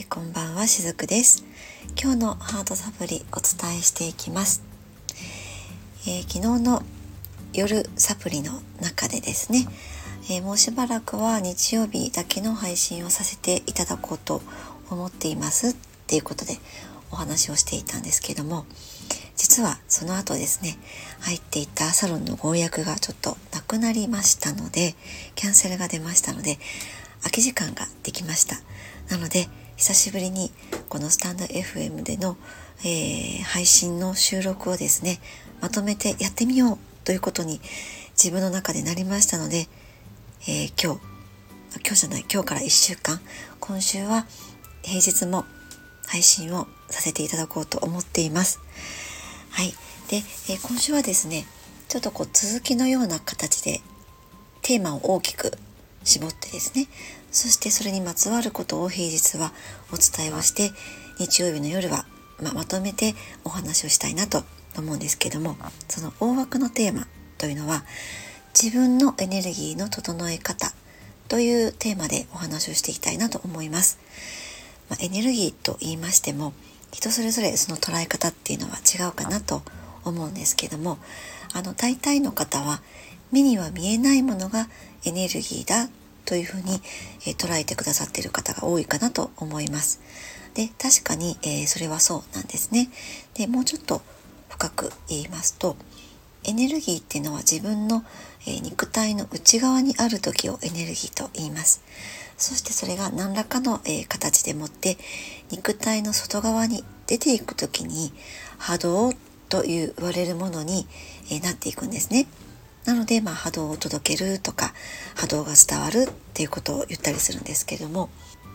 ー、こんばんはしずくです。今日のハートサプリお伝えしていきます、えー、昨日の夜サプリの中でですね、えー、もうしばらくは日曜日だけの配信をさせていただこうと思っています。っていうことでお話をしていたんですけども実はその後ですね入っていたサロンの合約がちょっとなくなりましたのでキャンセルが出ましたので空き時間ができました。なので久しぶりにこのスタンド FM での、えー、配信の収録をですねまとめてやってみようということに自分の中でなりましたので、えー、今日今日じゃない今日から1週間今週は平日も配信をさせていただこうと思っています。はい。で、えー、今週はですね、ちょっとこう続きのような形でテーマを大きく絞ってですね、そしてそれにまつわることを平日はお伝えをして、日曜日の夜は、ままとめてお話をしたいなと思うんですけども、その大枠のテーマというのは、自分のエネルギーの整え方というテーマでお話をしていきたいなと思います。まあ、エネルギーと言いましても、人それぞれその捉え方っていうのは違うかなと思うんですけどもあの大体の方は目には見えないものがエネルギーだというふうに、えー、捉えてくださっている方が多いかなと思います。で確かに、えー、それはそうなんですね。でもうちょっと深く言いますとエネルギーっていうのは自分の、えー、肉体の内側にある時をエネルギーと言います。そしてそれが何らかの、えー、形でもって肉体の外側に出ていく時に波動と言われるものに、えー、なっていくんですね。なので、まあ、波動を届けるとか波動が伝わるっていうことを言ったりするんですけども、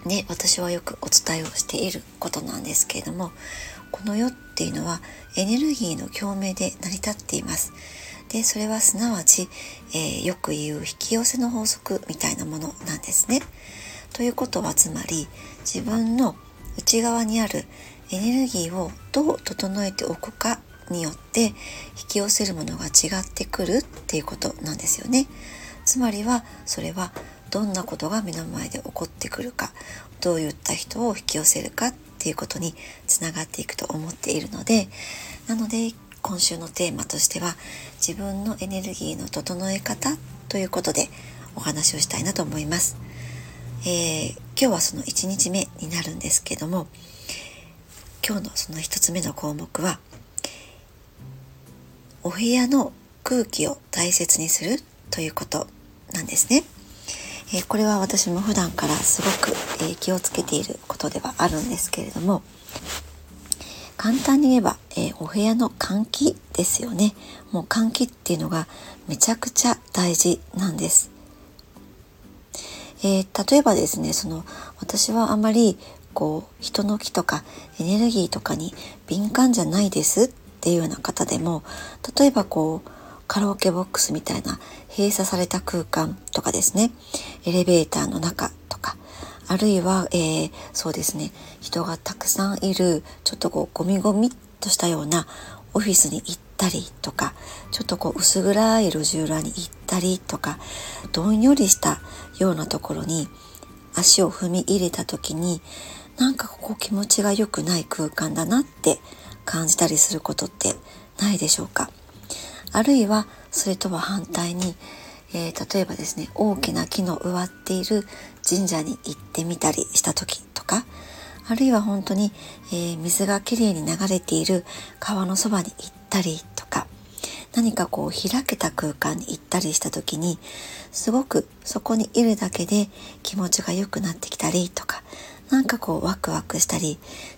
ね、私はよくお伝えをしていることなんですけれどもこの世っていうのはエネルギーの共鳴で成り立っています。でそれはすなわち、えー、よく言う引き寄せの法則みたいなものなんですね。ということはつまり自分の内側にあるエネルギーをどう整えておくかによって引き寄せるものが違ってくるっていうことなんですよね。つまりはそれはどんなことが目の前で起こってくるかどういった人を引き寄せるかっていうことにつながっていくと思っているのでなので今週のテーマとしては自分のエネルギーの整え方ということでお話をしたいなと思います。えー、今日はその1日目になるんですけども今日のその1つ目の項目はお部屋の空気を大切にするということなんですね。えー、これは私も普段からすごく、えー、気をつけていることではあるんですけれども簡単に言えば、えー、お部屋の換気ですよね。もう換気っていうのがめちゃくちゃ大事なんです。え、例えばですね、その私はあまりこう人の気とかエネルギーとかに敏感じゃないですっていうような方でも、例えばこうカラオケボックスみたいな閉鎖された空間とかですね、エレベーターの中とか、あるいは、えー、そうですね。人がたくさんいるちょっとこうゴミゴミとしたようなオフィスに行ったりとかちょっとこう薄暗い路地裏に行ったりとかどんよりしたようなところに足を踏み入れた時になんかここ気持ちが良くない空間だなって感じたりすることってないでしょうか？あるいはそれとは反対にえー、例えばですね大きな木の植わっている神社に行ってみたりした時とかあるいは本当に、えー、水がきれいに流れている川のそばに行ったりとか何かこう開けた空間に行ったりした時にすごくそこにいるだけで気持ちが良くなってきたりとかなんかこうワクワクしたり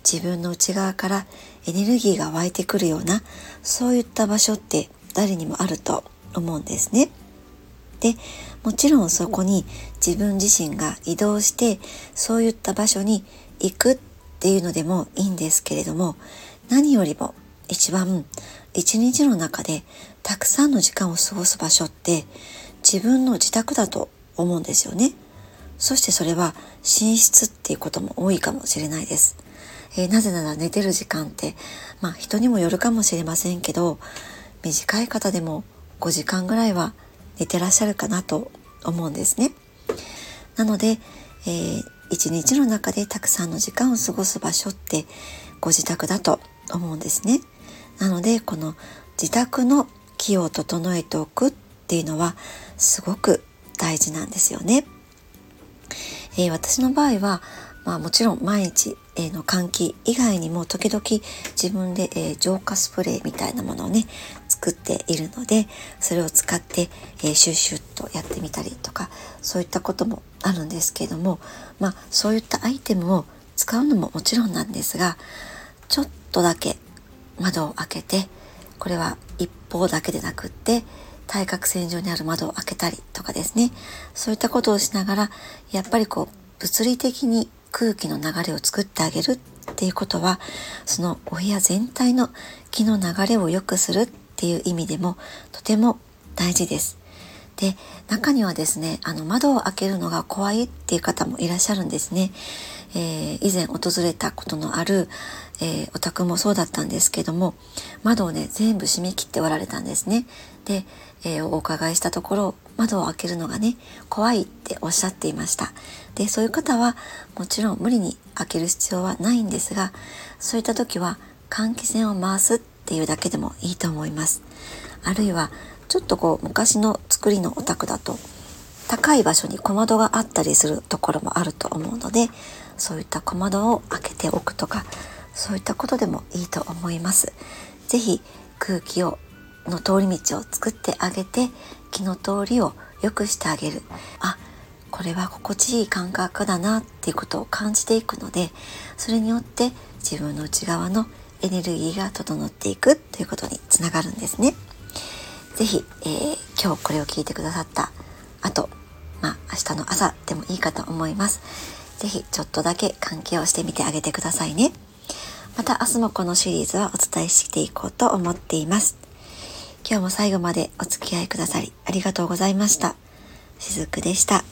自分の内側からエネルギーが湧いてくるようなそういった場所って誰にもあると思うんですね。でもちろんそこに自分自身が移動してそういった場所に行くっていうのでもいいんですけれども何よりも一番一日の中でたくさんの時間を過ごす場所って自分の自宅だと思うんですよね。そしてそれは寝室っていうことも多いかもしれないです。えー、なぜなら寝てる時間ってまあ人にもよるかもしれませんけど短い方でも5時間ぐらいは寝てらっしゃるかなと思うんですね。なので、えー、一日の中でたくさんの時間を過ごす場所ってご自宅だと思うんですね。なのでこの自宅の気を整えておくっていうのはすごく大事なんですよね。えー、私の場合は、まあ、もちろん毎日、え、の換気以外にも時々自分で、えー、浄化スプレーみたいなものをね作っているのでそれを使って、えー、シュッシュッとやってみたりとかそういったこともあるんですけれどもまあそういったアイテムを使うのももちろんなんですがちょっとだけ窓を開けてこれは一方だけでなくって対角線上にある窓を開けたりとかですねそういったことをしながらやっぱりこう物理的に空気の流れを作ってあげるっていうことはそのお部屋全体の気の流れを良くするっていう意味でもとても大事です。で中にはですねあの窓を開けるのが怖いっていう方もいらっしゃるんですね。えー、以前訪れたことのある、えー、お宅もそうだったんですけども窓をね全部閉め切っておられたんですね。で、えー、お伺いしたところ窓を開けるのがね怖いっておっしゃっていました。でそういう方はもちろん無理に開ける必要はないんですがそういった時は換気扇を回すっていうだけでもいいと思います。あるいはちょっとこう昔の作りのお宅だと高い場所に小窓があったりするところもあると思うのでそういった小窓を開けておくとかそういったことでもいいと思います。是非空気をの通り道を作ってあげて気の通りを良くしてあげるあこれは心地いい感覚だなっていうことを感じていくのでそれによって自分の内側のエネルギーが整っていくということにつながるんですね。是非、えー、今日これを聞いてくださった後、まあ明日の朝でもいいかと思います。是非ちょっとだけ関係をしてみてあげてくださいね。また明日もこのシリーズはお伝えしていこうと思っています。今日も最後までお付き合いくださりありがとうございました。しずくでした。